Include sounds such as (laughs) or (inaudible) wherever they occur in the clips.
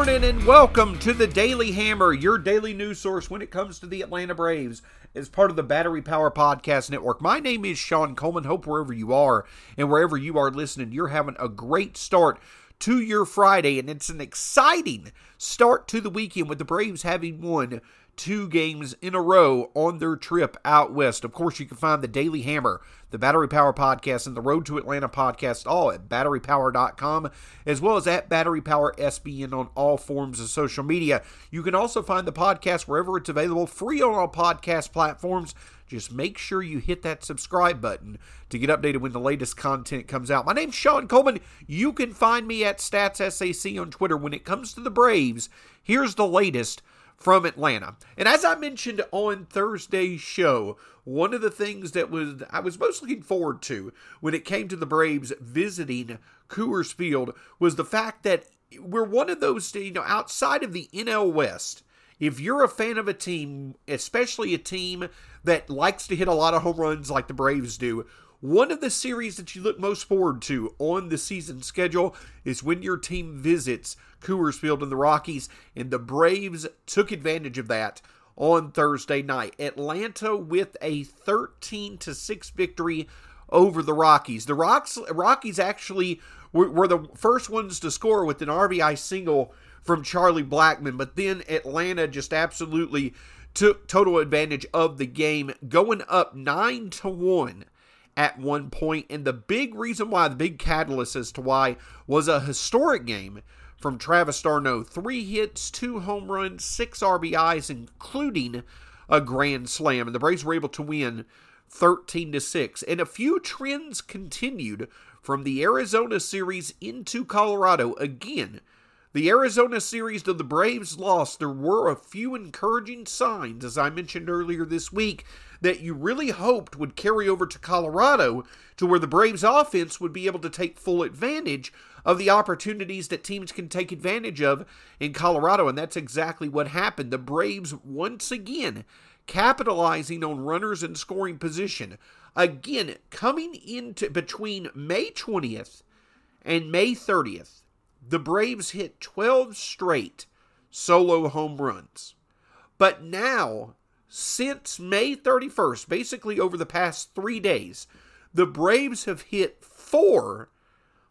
Morning and welcome to the Daily Hammer, your daily news source when it comes to the Atlanta Braves as part of the Battery Power Podcast Network. My name is Sean Coleman. Hope wherever you are and wherever you are listening, you're having a great start to your Friday, and it's an exciting start to the weekend with the Braves having won two games in a row on their trip out west. Of course, you can find the Daily Hammer, the Battery Power Podcast, and the Road to Atlanta podcast all at batterypower.com, as well as at Battery Power SBN on all forms of social media. You can also find the podcast wherever it's available, free on all podcast platforms. Just make sure you hit that subscribe button to get updated when the latest content comes out. My name's Sean Coleman. You can find me at StatsSAC on Twitter. When it comes to the Braves, here's the latest from Atlanta. And as I mentioned on Thursday's show, one of the things that was I was most looking forward to when it came to the Braves visiting Coors Field was the fact that we're one of those, you know, outside of the NL West. If you're a fan of a team, especially a team that likes to hit a lot of home runs like the Braves do, one of the series that you look most forward to on the season schedule is when your team visits Coors Field in the Rockies, and the Braves took advantage of that on Thursday night. Atlanta with a 13 to 6 victory over the Rockies. The Rocks, Rockies actually were, were the first ones to score with an RBI single from Charlie Blackmon, but then Atlanta just absolutely took total advantage of the game, going up 9 to 1 at one point. And the big reason why, the big catalyst as to why, was a historic game from Travis d'Arnaud. Three hits, two home runs, six RBIs, including a grand slam. And the Braves were able to win 13 to 6. And a few trends continued from the Arizona series into Colorado. Again, the Arizona series that the Braves lost, there were a few encouraging signs, as I mentioned earlier this week, that you really hoped would carry over to Colorado to where the Braves offense would be able to take full advantage of the opportunities that teams can take advantage of in Colorado. And that's exactly what happened. The Braves, once again, capitalizing on runners in scoring position. Again, coming into between May 20th and May 30th, the Braves hit 12 straight solo home runs. But now since May 31st, basically over the past three days, the Braves have hit four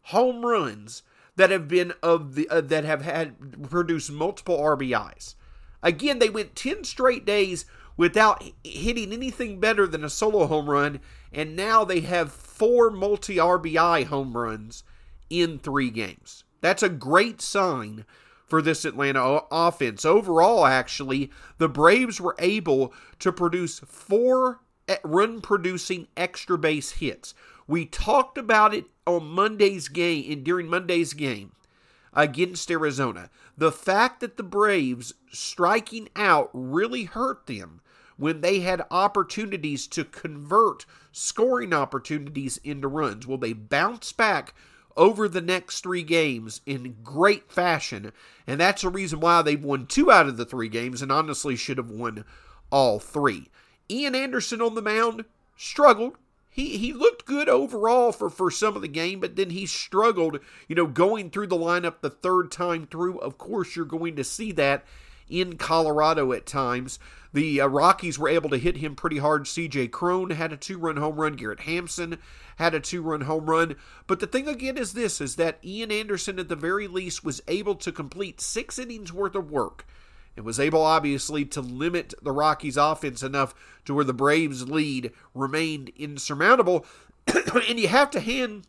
home runs that have been of the uh, that have had produced multiple RBIs. Again, they went 10 straight days without hitting anything better than a solo home run, and now they have four multi RBI home runs in three games. That's a great sign for this Atlanta offense. Overall, actually, the Braves were able to produce four eh, run producing extra base hits. We talked about it on Monday's game and during Monday's game against Arizona. The fact that the Braves striking out really hurt them when they had opportunities to convert scoring opportunities into runs. Will they bounce back over the next three games in great fashion. And that's the reason why they've won two out of the three games and honestly should have won all three. Ian Anderson on the mound struggled. He, he looked good overall for, for some of the game, but then he struggled, you know, going through the lineup the third time through. Of course, you're going to see that in Colorado at times. The uh, Rockies were able to hit him pretty hard. CJ Cron had a two-run home run. Garrett Hampson had a two-run home run. But the thing again is this: is that Ian Anderson, at the very least, was able to complete six innings worth of work, and was able, obviously, to limit the Rockies' offense enough to where the Braves' lead remained insurmountable. (coughs) and you have to hand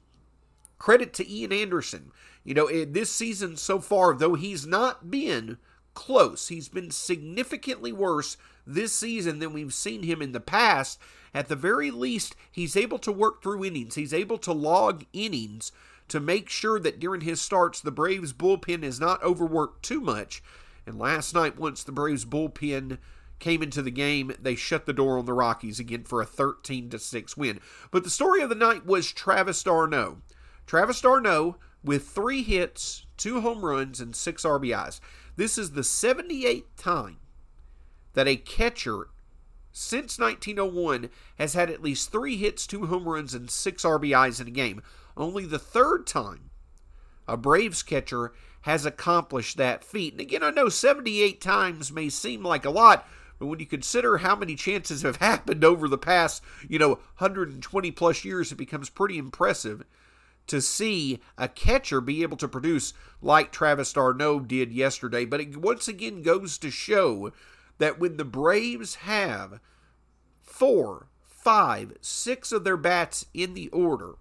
credit to Ian Anderson. You know, this season so far, though he's not been close, he's been significantly worse this season than we've seen him in the past. At the very least, he's able to work through innings. He's able to log innings to make sure that during his starts, the Braves bullpen is not overworked too much. And last night, once the Braves bullpen came into the game, they shut the door on the Rockies again for a 13 to 6 win. But the story of the night was Travis d'Arnaud. Travis d'Arnaud with three hits, two home runs, and six RBIs. This is the 78th time that a catcher since 1901 has had at least three hits, two home runs, and six RBIs in a game. Only the third time a Braves catcher has accomplished that feat. And again, I know 78 times may seem like a lot, but when you consider how many chances have (laughs) happened over the past, you know, 120 plus years, it becomes pretty impressive to see a catcher be able to produce like Travis d'Arnaud did yesterday. But it once again goes to show that when the Braves have four, five, six of their bats in the order,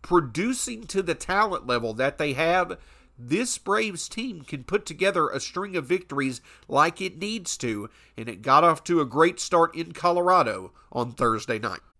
producing to the talent level that they have, this Braves team can put together a string of victories like it needs to, and it got off to a great start in Colorado on Thursday night.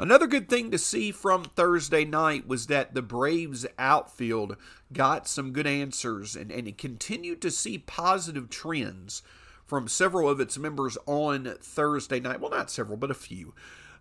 Another good thing to see from Thursday night was that the Braves outfield got some good answers and, and it continued to see positive trends from several of its members on Thursday night. Well, not several, but a few.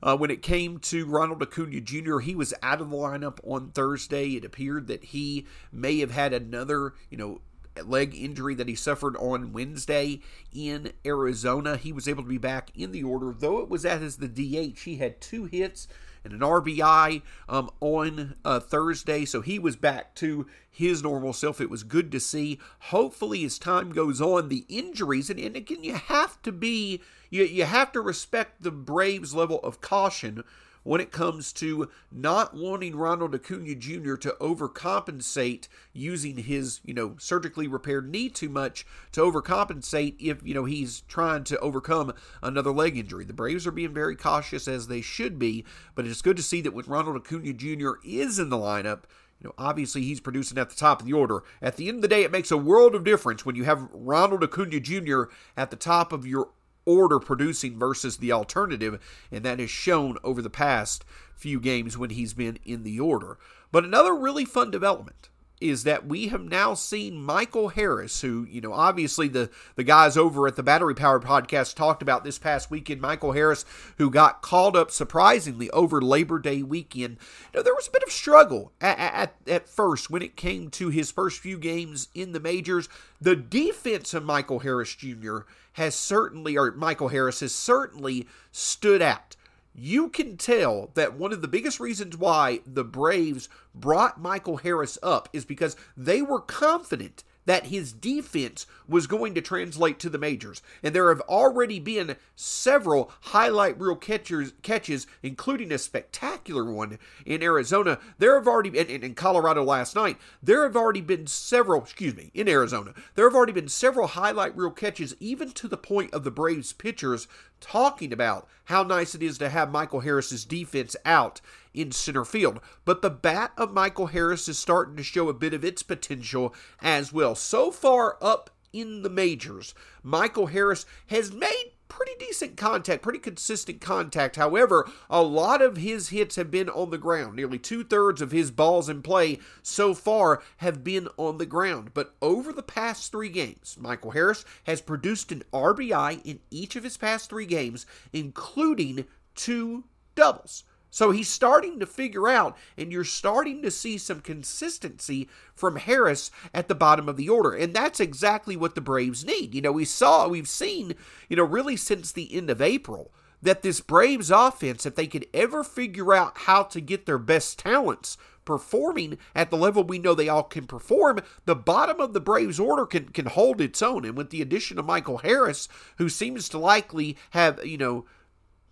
Uh, when it came to Ronald Acuna Jr., he was out of the lineup on Thursday. It appeared that he may have had another, you know, leg injury that he suffered on Wednesday in Arizona. He was able to be back in the order, though it was as the DH. He had two hits and an RBI um, on uh, Thursday, so he was back to his normal self. It was good to see. Hopefully, as time goes on, the injuries, and, and again, you have to be, you, you have to respect the Braves' level of caution when it comes to not wanting Ronald Acuna Jr. to overcompensate using his, you know, surgically repaired knee too much to overcompensate if, you know, he's trying to overcome another leg injury. The Braves are being very cautious as they should be, but it's good to see that when Ronald Acuna Jr. is in the lineup, you know, obviously he's producing at the top of the order. At the end of the day, it makes a world of difference when you have Ronald Acuna Jr. at the top of your order producing versus the alternative, and that is shown over the past few games when he's been in the order. But another really fun development is that we have now seen Michael Harris, who, you know, obviously the, the guys over at the Battery Power podcast talked about this past weekend. Michael Harris, who got called up surprisingly over Labor Day weekend. You know, there was a bit of struggle at, at, at first when it came to his first few games in the majors. The defense of Michael Harris Jr. has certainly, or Michael Harris has certainly stood out. You can tell that one of the biggest reasons why the Braves brought Michael Harris up is because they were confident that his defense was going to translate to the majors. And there have already been several highlight reel catchers, catches, including a spectacular one in Arizona. There have already been, in Colorado last night, there have already been several, excuse me, in Arizona, there have already been several highlight reel catches, even to the point of the Braves pitchers talking about how nice it is to have Michael Harris's defense out in center field. But the bat of Michael Harris is starting to show a bit of its potential as well. So far up in the majors, Michael Harris has made pretty decent contact, pretty consistent contact. However, a lot of his hits have been on the ground. Nearly two thirds of his balls in play so far have been on the ground. But over the past three games, Michael Harris has produced an RBI in each of his past three games, including two doubles. So he's starting to figure out, and you're starting to see some consistency from Harris at the bottom of the order. And that's exactly what the Braves need. You know, we saw, we've seen, you know, really since the end of April, that this Braves offense, if they could ever figure out how to get their best talents performing at the level we know they all can perform, the bottom of the Braves order can, can hold its own. And with the addition of Michael Harris, who seems to likely have, you know,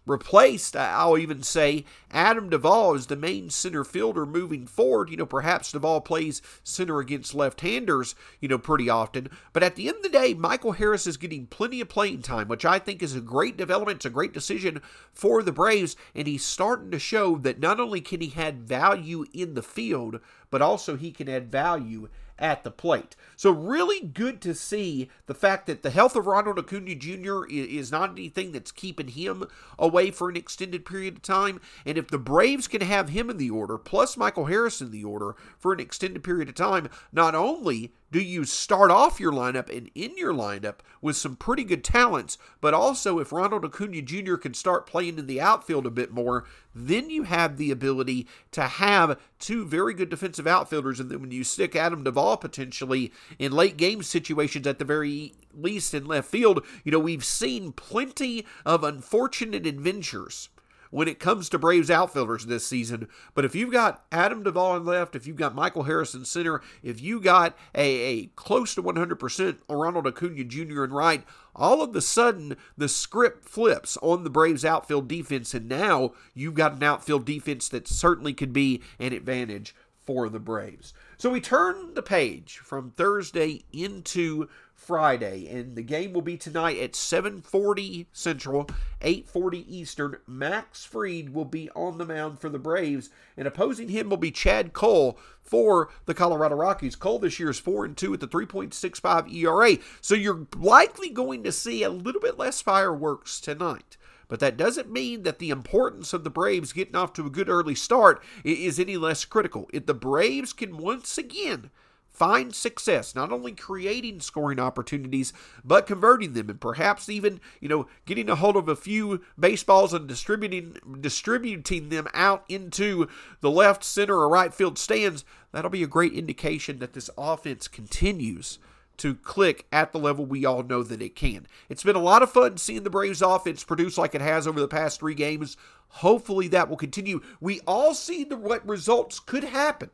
replaced, I'll even say, Adam Duvall as the main center fielder moving forward. You know, perhaps Duvall plays center against left handers, you know, pretty often. But at the end of the day, Michael Harris is getting plenty of playing time, which I think is a great development. It's a great decision for the Braves. And he's starting to show that not only can he add value in the field, but also he can add value at the plate. So, really good to see the fact that the health of Ronald Acuna Jr. is not anything that's keeping him away for an extended period of time. And if the Braves can have him in the order, plus Michael Harris in the order for an extended period of time, not only do you start off your lineup and in your lineup with some pretty good talents, but also if Ronald Acuna Jr. can start playing in the outfield a bit more, then you have the ability to have two very good defensive outfielders. And then when you stick Adam Duvall potentially in late game situations at the very least in left field, you know, we've seen plenty of unfortunate adventures when it comes to Braves outfielders this season. But if you've got Adam Duvall on left, if you've got Michael Harris in center, if you got a, a close to 100% Ronald Acuna Jr. in right, all of a sudden the script flips on the Braves outfield defense, and now you've got an outfield defense that certainly could be an advantage for the Braves. So we turn the page from Thursday into Friday, and the game will be tonight at 7:40 Central, 8:40 Eastern. Max Fried will be on the mound for the Braves, and opposing him will be Chad Cole for the Colorado Rockies. Cole this year is 4 and 2 at the 3.65 ERA, so you're likely going to see a little bit less fireworks tonight. But that doesn't mean that the importance of the Braves getting off to a good early start is any less critical. If the Braves can once again find success not only creating scoring opportunities but converting them and perhaps even you know getting a hold of a few baseballs and distributing distributing them out into the left center or right field stands that'll be a great indication that this offense continues to click at the level we all know that it can. It's been a lot of fun seeing the Braves offense produce like it has over the past 3 games. Hopefully that will continue. We all see the what results could happen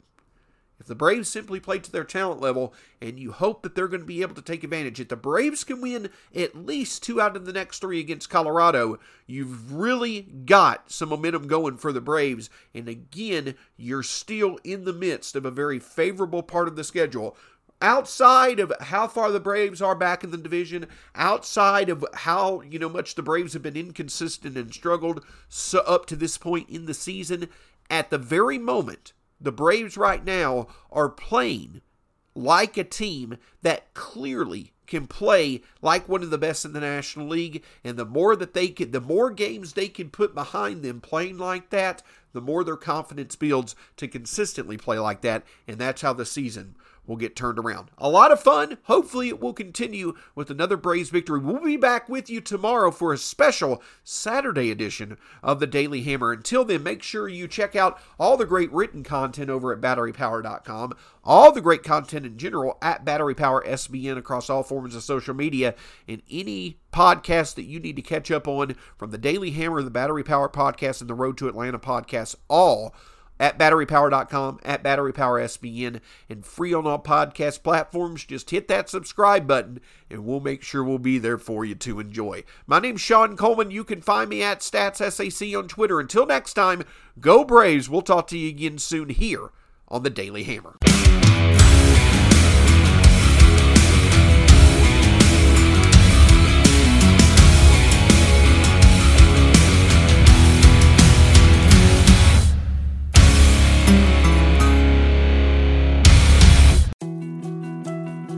if the Braves simply play to their talent level, and you hope that they're going to be able to take advantage, if the Braves can win at least two out of the next three against Colorado, you've really got some momentum going for the Braves. And again, you're still in the midst of a very favorable part of the schedule outside of how far the Braves are back in the division, outside of how you know much the Braves have been inconsistent and struggled so up to this point in the season, at the very moment the Braves right now are playing like a team that clearly can play like one of the best in the National League. And the more that they can, the more games they can put behind them playing like that, the more their confidence builds to consistently play like that. And that's how the season will get turned around. A lot of fun. Hopefully, it will continue with another Braves victory. We'll be back with you tomorrow for a special Saturday edition of the Daily Hammer. Until then, make sure you check out all the great written content over at batterypower.com, all the great content in general at Battery Power SBN across all forms of social media, and any podcast that you need to catch up on from the Daily Hammer, the Battery Power podcast, and the Road to Atlanta podcast, all at batterypower.com, at batterypowersbn, and free on all podcast platforms. Just hit that subscribe button, and we'll make sure we'll be there for you to enjoy. My name's Sean Coleman. You can find me at StatsSAC on Twitter. Until next time, go Braves. We'll talk to you again soon here on the Daily Hammer.